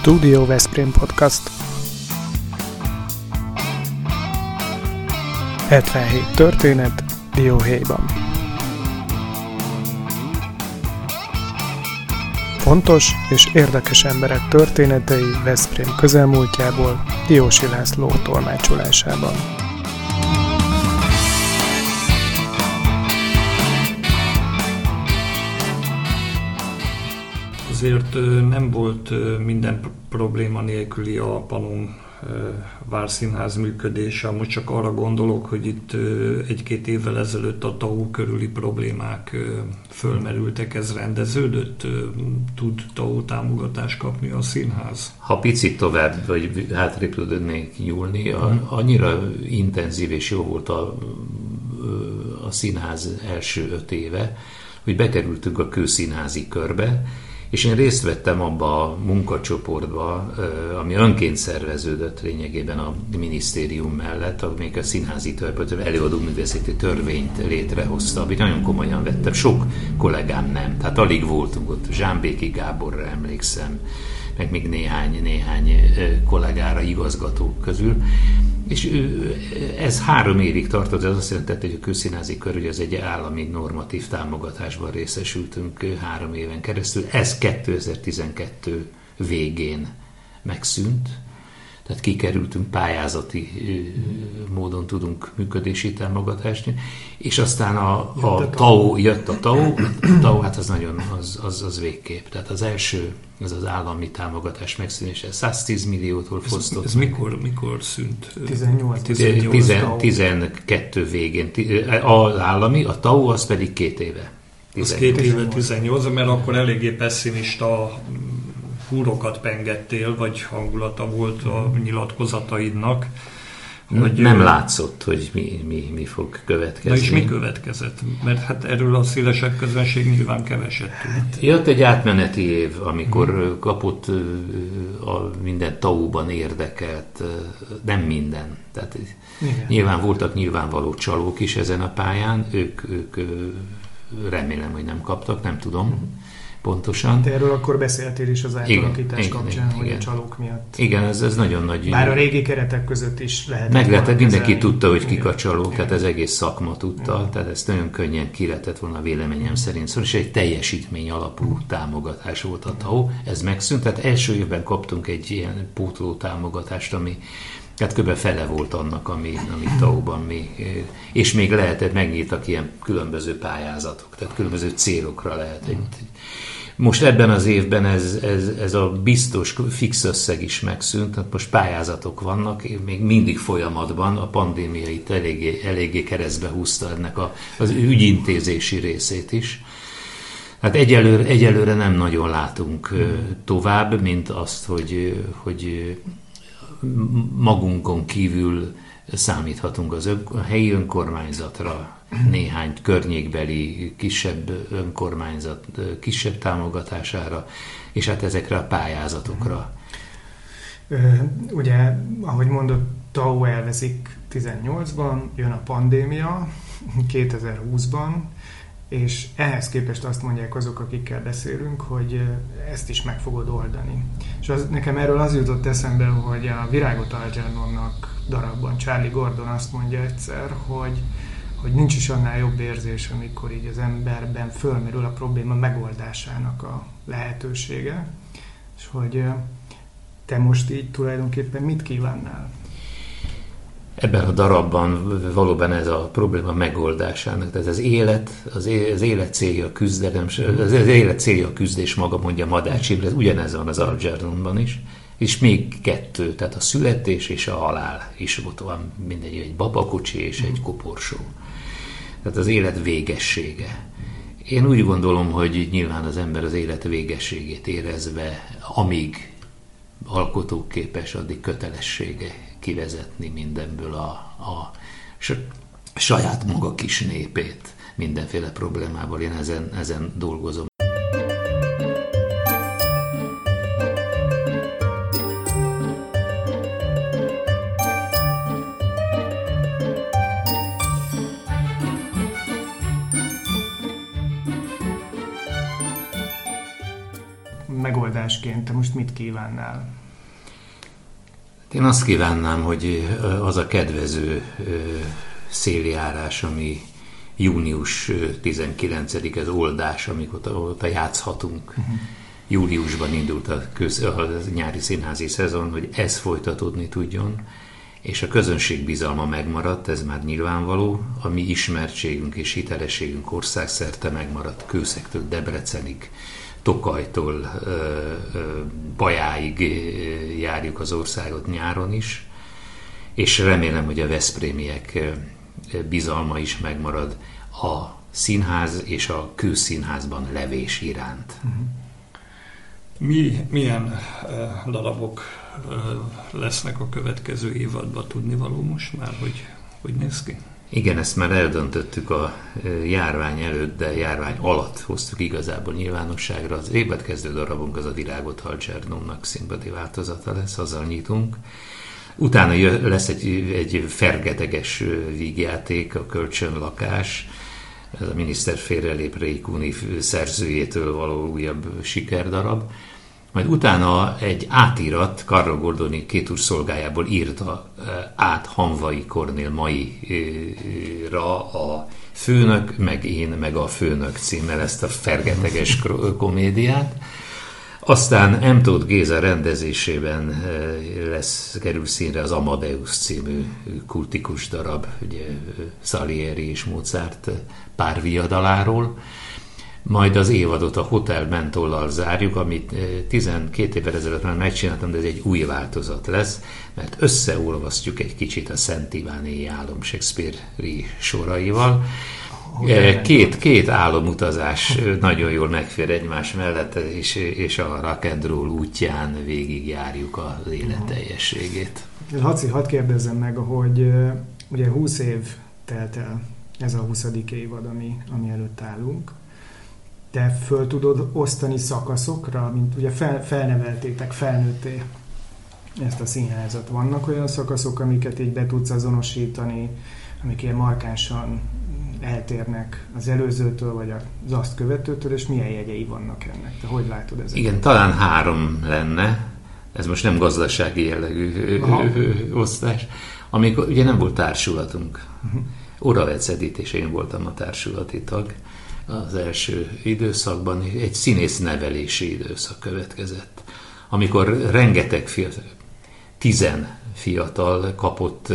Stúdió Veszprém Podcast 77 történet Dióhéjban Fontos és érdekes emberek történetei Veszprém közelmúltjából Diósi László tolmácsolásában. Azért nem volt minden probléma nélküli a Panon Várszínház működése. Most csak arra gondolok, hogy itt egy-két évvel ezelőtt a TAU körüli problémák fölmerültek, ez rendeződött? Tud TAU támogatást kapni a színház? Ha picit tovább, vagy hátrébb tudnék nyúlni, annyira intenzív és jó volt a, a színház első öt éve, hogy bekerültünk a kőszínházi körbe, és én részt vettem abba a munkacsoportba, ami önként szerveződött lényegében a minisztérium mellett, amelyik a színházi törvényt, előadó művészeti törvényt létrehozta, amit nagyon komolyan vettem. Sok kollégám nem, tehát alig voltunk ott. Zsámbéki Gáborra emlékszem, meg még néhány, néhány kollégára, igazgatók közül. És ez három évig tartott, ez azt jelenti, hogy a közszínázi kör, hogy az egy állami normatív támogatásban részesültünk három éven keresztül. Ez 2012 végén megszűnt, tehát kikerültünk, pályázati módon tudunk működési támogatást, és aztán a, a TAO, jött a TAO, a TAO hát az nagyon, az, az, az végkép. Tehát az első, ez az állami támogatás megszűnése, 110 milliótól fosztott. Ez, ez mikor, mikor szűnt? 18. 18 10, 12 végén. Az állami, a TAO az pedig két éve. Az két éve 18, mert akkor eléggé pessimista húrokat pengettél, vagy hangulata volt a nyilatkozataidnak. Hogy nem látszott, hogy mi, mi, mi fog következni. Na és mi következett? Mert hát erről a szélesebb közönség nyilván keveset tud. Hát, jött egy átmeneti év, amikor hmm. kapott a minden tauban érdekelt, nem minden. Tehát Igen. nyilván voltak nyilvánvaló csalók is ezen a pályán, ők, ők remélem, hogy nem kaptak, nem tudom. Hmm pontosan. Te erről akkor beszéltél is az átalakítás igen, kapcsán, igen, hogy igen. a csalók miatt. Igen, ez, ez nagyon nagy. Bár a régi keretek között is lehet. Meg lehetett, mindenki kezelni. tudta, hogy kik a csalók, tehát ez egész szakma tudta, igen. tehát ezt nagyon könnyen ki lehetett volna véleményem szerint. Szóval és egy teljesítmény alapú támogatás volt a TAO, ez megszűnt, tehát első évben kaptunk egy ilyen pótló támogatást, ami tehát kb. fele volt annak, ami, ami TAO-ban mi, és még lehetett, megnyíltak ilyen különböző pályázatok, tehát különböző célokra lehet egy, most ebben az évben ez, ez, ez a biztos fix összeg is megszűnt, tehát most pályázatok vannak, még mindig folyamatban a pandémia itt eléggé, eléggé keresztbe húzta ennek a, az ügyintézési részét is. Hát egyelőre, egyelőre nem nagyon látunk tovább, mint azt, hogy, hogy magunkon kívül számíthatunk az ön, a helyi önkormányzatra, néhány környékbeli kisebb önkormányzat kisebb támogatására, és hát ezekre a pályázatokra. Ugye, ahogy mondott, TAO elvezik 18-ban, jön a pandémia 2020-ban, és ehhez képest azt mondják azok, akikkel beszélünk, hogy ezt is meg fogod oldani. És az, nekem erről az jutott eszembe, hogy a Virágot Algernonnak darabban Charlie Gordon azt mondja egyszer, hogy hogy nincs is annál jobb érzés, amikor így az emberben fölmerül a probléma megoldásának a lehetősége, és hogy te most így tulajdonképpen mit kívánnál? Ebben a darabban valóban ez a probléma megoldásának, tehát az élet, az, az élet célja a küzdelem, az élet célja a küzdés maga, mondja Madács Imre, ugyanez van az Algernonban is, és még kettő, tehát a születés és a halál is ott van, mindegy, egy babakocsi és egy koporsó tehát az élet végessége. Én úgy gondolom, hogy nyilván az ember az élet végességét érezve, amíg alkotóképes, addig kötelessége kivezetni mindenből a, a saját maga kis népét mindenféle problémával. Én ezen, ezen dolgozom. Megoldásként te most mit kívánnál? Én azt kívánnám, hogy az a kedvező széljárás, ami június 19 ez oldás, amikor ott játszhatunk. Uh-huh. Júliusban indult a, köz, a nyári színházi szezon, hogy ez folytatódni tudjon, és a közönség bizalma megmaradt, ez már nyilvánvaló, a mi ismertségünk és hitelességünk országszerte megmaradt, Kőszektől Debrecenig, Tokajtól Bajáig járjuk az országot nyáron is, és remélem, hogy a Veszprémiek bizalma is megmarad a színház és a kőszínházban levés iránt. Mhm. Mi, milyen darabok lesznek a következő évadban tudni való most már, hogy hogy néz ki? Igen, ezt már eldöntöttük a járvány előtt, de járvány alatt hoztuk igazából nyilvánosságra. Az kezdő darabunk az a Virágot Halcsernónak színpadi változata lesz, azzal nyitunk. Utána lesz egy, egy fergeteges vígjáték, a kölcsönlakás, ez a miniszter félrelép Rékúni szerzőjétől való újabb sikerdarab. Majd utána egy átírat Karlo Gordoni két úr szolgájából írta át Hanvai Kornél maira a főnök, meg én, meg a főnök címmel ezt a fergeteges komédiát. Aztán M. Tóth Géza rendezésében lesz, kerül színre az Amadeus című kultikus darab, ugye Salieri és Mozart párviadaláról majd az évadot a Hotel Mentollal zárjuk, amit 12 évvel ezelőtt már megcsináltam, de ez egy új változat lesz, mert összeolvasztjuk egy kicsit a Szent Iváni álom Shakespeare-i soraival. Két, két álomutazás nagyon jól megfér egymás mellett, és, és a rock and roll útján végigjárjuk az élet teljességét. Haci, hadd kérdezzem meg, hogy ugye 20 év telt el ez a 20. évad, ami, ami előtt állunk te föl tudod osztani szakaszokra, mint ugye fel, felneveltétek, felnőtté ezt a színházat. Vannak olyan szakaszok, amiket így be tudsz azonosítani, amik ilyen markánsan eltérnek az előzőtől, vagy az azt követőtől, és milyen jegyei vannak ennek? Te hogy látod ezeket? Igen, talán három lenne, ez most nem gazdasági jellegű Aha. osztás, amikor ugye nem volt társulatunk. Uh-huh. Edith és én voltam a társulati tag, az első időszakban egy színész nevelési időszak következett, amikor rengeteg fiatal, tizen fiatal kapott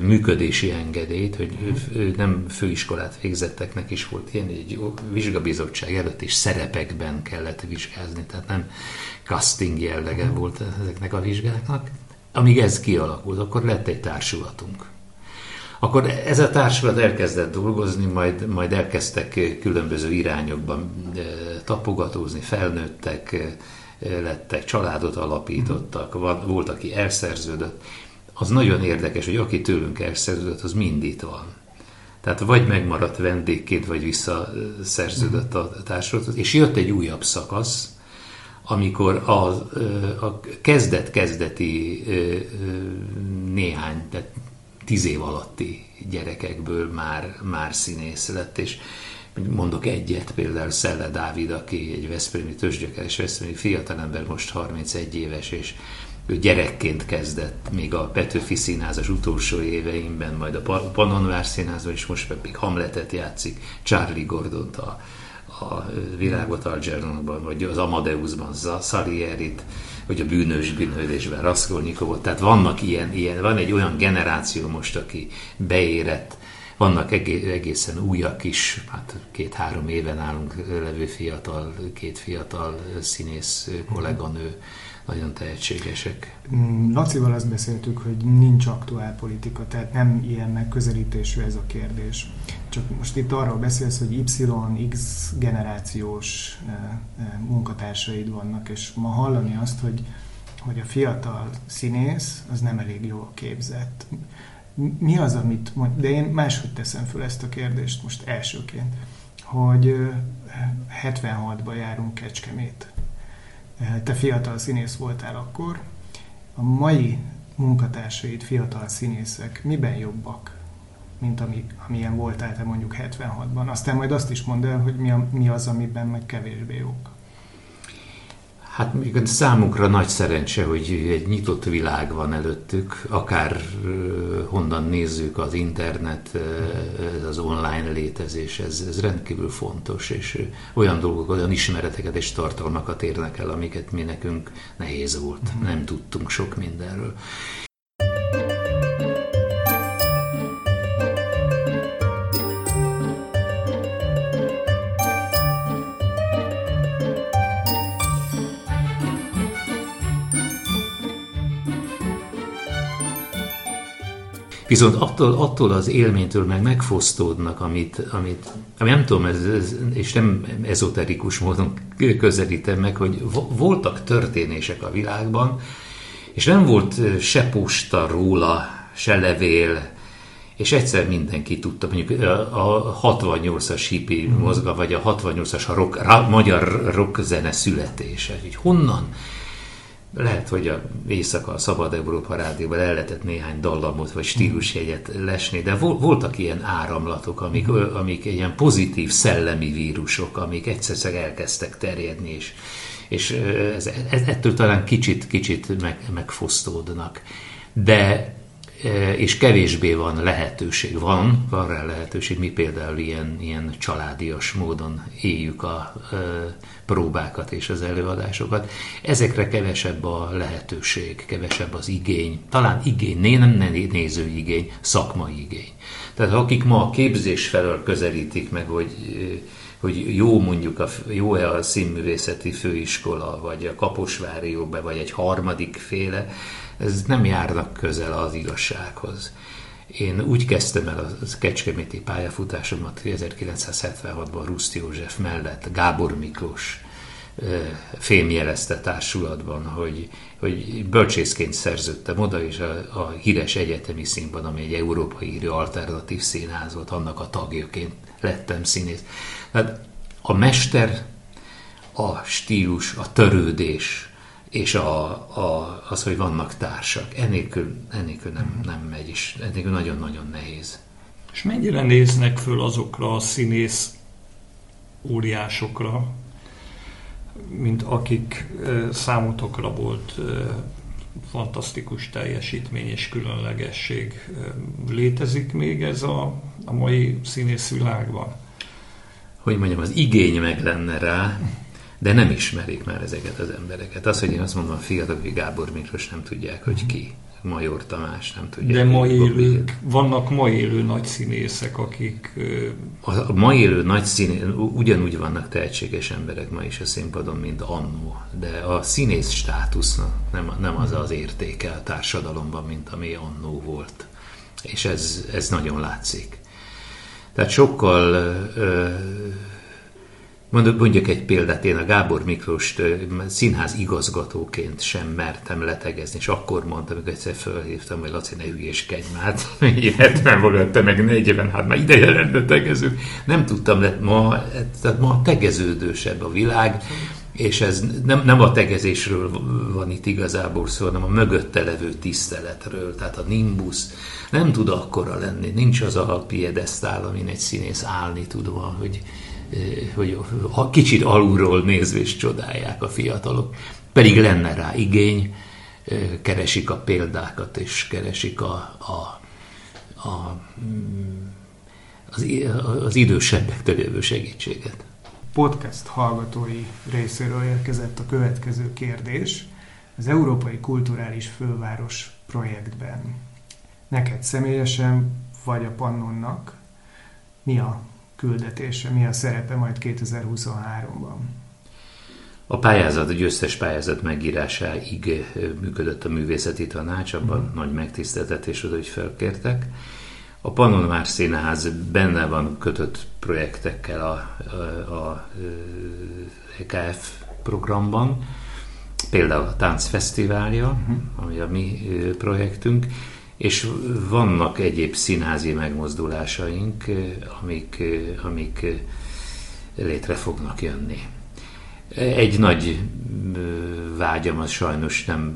működési engedélyt, hogy ő nem főiskolát végzetteknek is volt ilyen, egy vizsgabizottság előtt is szerepekben kellett vizsgázni, tehát nem casting jellege volt ezeknek a vizsgáknak. Amíg ez kialakult, akkor lett egy társulatunk akkor ez a társulat elkezdett dolgozni, majd, majd elkezdtek különböző irányokban eh, tapogatózni, felnőttek, eh, lettek, családot alapítottak, volt, aki elszerződött. Az nagyon érdekes, hogy aki tőlünk elszerződött, az mind itt van. Tehát vagy megmaradt vendégként, vagy visszaszerződött a társulathoz, és jött egy újabb szakasz, amikor a, eh, a kezdet-kezdeti néhány, tehát tíz év alatti gyerekekből már, már színész lett, és mondok egyet, például Szelle Dávid, aki egy Veszprémi tőzsgyökeres Veszprémi fiatalember, most 31 éves, és ő gyerekként kezdett, még a Petőfi Színházas utolsó éveimben, majd a Pannonvár Színházban, és most pedig Hamletet játszik, Charlie Gordont a, a Világot Algernonban, vagy az Amadeusban, Salieri-t, hogy a bűnös bűnhődésben Raskolnikovot, tehát vannak ilyen, ilyen, van egy olyan generáció most, aki beérett, vannak egészen újak is, hát két-három éven állunk levő fiatal, két fiatal színész kolléganő, nagyon tehetségesek. Mm, Lacival azt beszéltük, hogy nincs aktuál politika, tehát nem ilyen megközelítésű ez a kérdés. Csak most itt arról beszélsz, hogy Y, X generációs eh, eh, munkatársaid vannak, és ma hallani azt, hogy, hogy a fiatal színész az nem elég jól képzett. Mi az, amit mond, de én máshogy teszem föl ezt a kérdést most elsőként, hogy 76-ba eh, járunk Kecskemét. Te fiatal színész voltál akkor, a mai munkatársaid, fiatal színészek miben jobbak, mint ami, amilyen voltál te mondjuk 76-ban? Aztán majd azt is mondd el, hogy mi, a, mi az, amiben meg kevésbé jók. Hát mondjuk számunkra nagy szerencse, hogy egy nyitott világ van előttük, akár honnan nézzük az internet, az online létezés, ez, ez rendkívül fontos, és olyan dolgok, olyan ismereteket és tartalmakat érnek el, amiket mi nekünk nehéz volt, nem tudtunk sok mindenről. Viszont attól, attól az élménytől meg megfosztódnak, amit, amit ami nem tudom, ez, ez, és nem ezoterikus módon közelítem meg, hogy voltak történések a világban, és nem volt se posta róla, se levél, és egyszer mindenki tudta, mondjuk a 68-as hippi mm. mozga, vagy a 68-as a rock, a magyar rock zene születése, hogy honnan lehet, hogy a éjszaka a Szabad Európa Rádióban el lehetett néhány dallamot vagy stílusjegyet lesni, de voltak ilyen áramlatok, amik, amik ilyen pozitív szellemi vírusok, amik egyszer elkezdtek terjedni, és, és ez, ettől talán kicsit, kicsit meg, megfosztódnak. De és kevésbé van lehetőség. Van, van rá lehetőség, mi például ilyen, ilyen családias módon éljük a próbákat és az előadásokat. Ezekre kevesebb a lehetőség, kevesebb az igény. Talán igény, nem néző igény, szakmai igény. Tehát akik ma a képzés felől közelítik meg, hogy hogy jó mondjuk, a, jó-e a színművészeti főiskola, vagy a Kaposvári vagy egy harmadik féle, ez nem járnak közel az igazsághoz. Én úgy kezdtem el a kecskeméti pályafutásomat 1976-ban Ruszt József mellett, Gábor Miklós fémjelezte társulatban, hogy, hogy bölcsészként szerződtem oda, és a, a híres egyetemi színpad, ami egy európai írő alternatív színház volt, annak a tagjaként lettem színész. Tehát a mester, a stílus, a törődés, és a, a, az, hogy vannak társak. Ennélkül, ennélkül nem, nem megy, és ennélkül nagyon-nagyon nehéz. És mennyire néznek föl azokra a színész óriásokra, mint akik számotokra volt fantasztikus teljesítmény és különlegesség. Létezik még ez a, a mai színészvilágban? Hogy mondjam, az igény meg lenne rá, de nem ismerik már ezeket az embereket. Az, hogy én azt mondom, a fiatal, Gábor Miklós nem tudják, hogy ki. Major Tamás nem tudják. De ma élő, vannak ma élő nagy színészek, akik... A, a ma élő nagy színész, ugyanúgy vannak tehetséges emberek ma is a színpadon, mint annó, de a színész státusznak nem, nem az az értéke a társadalomban, mint ami annó volt. És ez, ez nagyon látszik. Tehát sokkal ö, Mondok, mondjuk egy példát, én a Gábor Miklóst színház igazgatóként sem mertem letegezni, és akkor mondtam, amikor egyszer felhívtam, hogy Laci, ne hülyéskedj már, én 70 volt, meg 40, hát már ideje lenne tegező. Nem tudtam, de ma, tehát ma tegeződősebb a világ, és ez nem, nem a tegezésről van itt igazából szó, hanem a mögötte levő tiszteletről, tehát a nimbus nem tud akkora lenni, nincs az a piedesztál, amin egy színész állni tud, hogy, hogy a kicsit alulról nézve is csodálják a fiatalok. Pedig lenne rá igény, keresik a példákat, és keresik a, a, a, az, az idősebbektől jövő segítséget. Podcast hallgatói részéről érkezett a következő kérdés. Az Európai Kulturális Főváros projektben neked személyesen, vagy a Pannonnak mi a küldetése, mi a szerepe majd 2023-ban? A pályázat, a győztes pályázat megírásáig működött a művészeti tanács, abban mm. nagy megtiszteltetés oda, hogy felkértek. A Pannon Színház benne van kötött projektekkel a, a, a EKF programban, például a Táncfesztiválja, uh-huh. ami a mi projektünk, és vannak egyéb színházi megmozdulásaink, amik, amik létre fognak jönni. Egy nagy vágyam az sajnos nem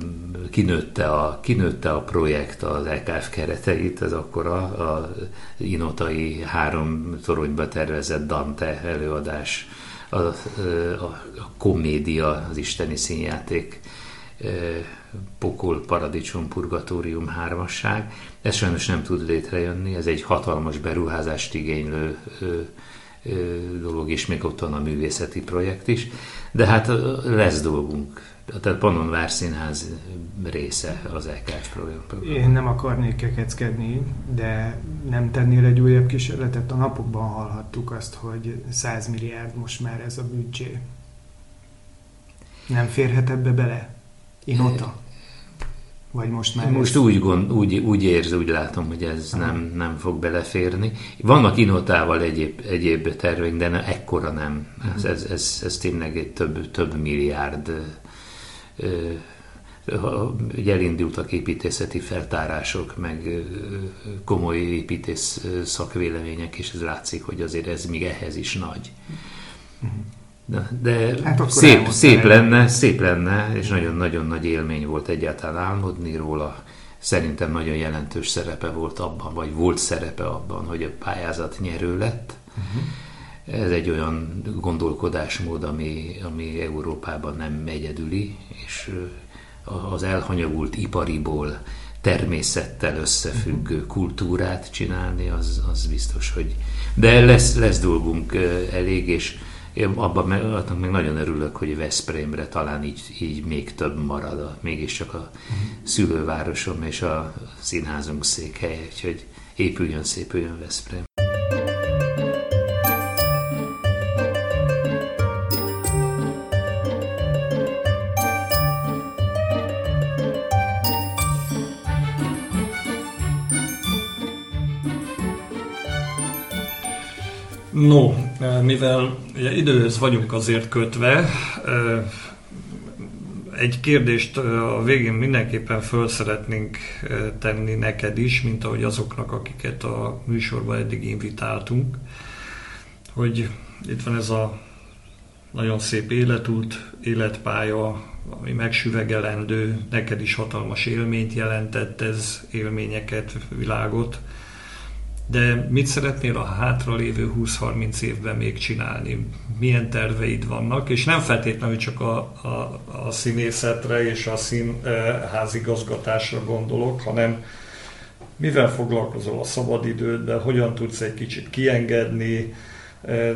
kinőtte a, kinőtte a projekt az EKF kereteit, ez akkor a, a inotai három toronyba tervezett Dante előadás a, a, a komédia, az isteni színjáték pokol, paradicsom, purgatórium, hármasság. Ez sajnos nem tud létrejönni, ez egy hatalmas beruházást igénylő dolog, és még ott van a művészeti projekt is. De hát lesz dolgunk. Tehát Pannon Várszínház része az LKF program. Én nem akarnék kekeckedni, de nem tennél egy újabb kísérletet? A napokban hallhattuk azt, hogy 100 milliárd most már ez a büdzsé. Nem férhet ebbe bele? Inota? Vagy most már... Most úgy, gond, úgy, úgy érzi, úgy látom, hogy ez nem, nem fog beleférni. Vannak inotával egyéb, egyéb terveink, de ne, ekkora nem. Ez, ez, ez, ez tényleg egy több, több milliárd hogy elindultak építészeti feltárások, meg komoly építész szakvélemények, és ez látszik, hogy azért ez még ehhez is nagy. Uh-huh. De, de hát szép, szép lenne, szép lenne, és nagyon-nagyon nagy élmény volt egyáltalán álmodni róla. Szerintem nagyon jelentős szerepe volt abban, vagy volt szerepe abban, hogy a pályázat nyerő lett. Uh-huh. Ez egy olyan gondolkodásmód, ami, ami Európában nem egyedüli, és az elhanyagult ipariból természettel összefüggő uh-huh. kultúrát csinálni, az, az biztos, hogy... De lesz, lesz dolgunk elég, és én abban meg, meg nagyon örülök, hogy Veszprémre talán így, így még több marad, a, mégiscsak a szülővárosom és a színházunk székhelye, úgyhogy épüljön, szépüljön Veszprém. No, mivel ugye időhöz vagyunk azért kötve, egy kérdést a végén mindenképpen föl szeretnénk tenni neked is, mint ahogy azoknak, akiket a műsorban eddig invitáltunk, hogy itt van ez a nagyon szép életút, életpálya, ami megsüvegelendő, neked is hatalmas élményt jelentett ez, élményeket, világot, de mit szeretnél a hátralévő 20-30 évben még csinálni? Milyen terveid vannak? És nem feltétlenül csak a, a, a színészetre és a színházigazgatásra gondolok, hanem mivel foglalkozol a szabadidődben, hogyan tudsz egy kicsit kiengedni,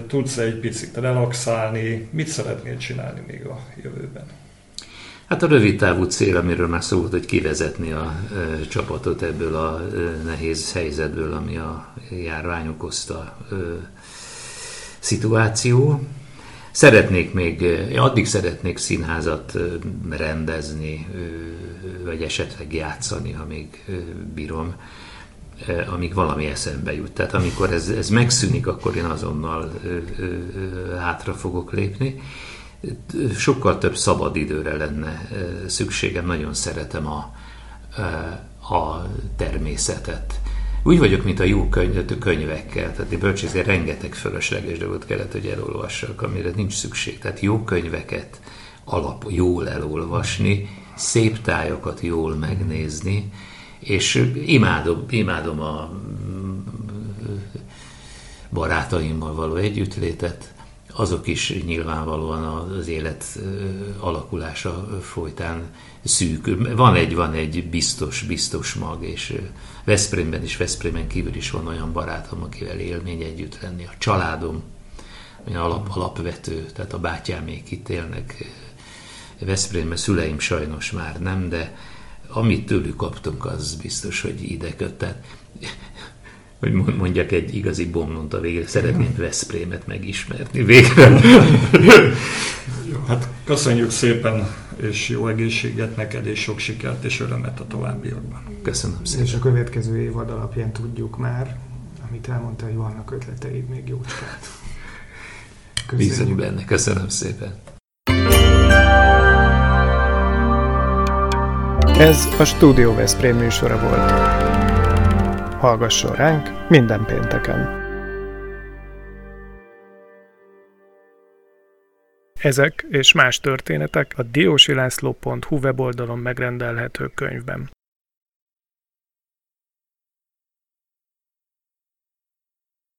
tudsz egy picit relaxálni, mit szeretnél csinálni még a jövőben? Hát a rövid távú cél, amiről már szó volt, hogy kivezetni a e, csapatot ebből a e, nehéz helyzetből, ami a járvány okozta e, szituáció. Szeretnék még, addig szeretnék színházat rendezni, vagy esetleg játszani, ha még bírom, amíg valami eszembe jut. Tehát amikor ez, ez megszűnik, akkor én azonnal hátra fogok lépni sokkal több szabadidőre lenne szükségem, nagyon szeretem a, a természetet. Úgy vagyok, mint a jó könyv, könyvekkel, tehát a bölcsészet rengeteg fölösleges dolgot kellett, hogy elolvassak, amire nincs szükség. Tehát jó könyveket alap, jól elolvasni, szép tájakat jól megnézni, és imádom, imádom a barátaimmal való együttlétet, azok is nyilvánvalóan az élet alakulása folytán szűk. Van egy, van egy biztos, biztos mag, és Veszprémben is, Veszprémen kívül is van olyan barátom, akivel élmény együtt lenni. A családom olyan alap, alapvető, tehát a bátyámék itt élnek Veszprémben, szüleim sajnos már nem, de amit tőlük kaptunk, az biztos, hogy ide köt. Hogy mondjak egy igazi bomlont a végére, szeretném Veszprémet megismerni végre. hát köszönjük szépen, és jó egészséget neked, és sok sikert és örömet a továbbiakban. Köszönöm szépen. És a következő évad alapján tudjuk már, amit elmondta, hogy vannak ötleteid még jócskát. Bízunk benne, köszönöm szépen. Ez a Studio Veszprém műsora volt. Hallgasson ránk minden pénteken! Ezek és más történetek a diósilászló.hu weboldalon megrendelhető könyvben.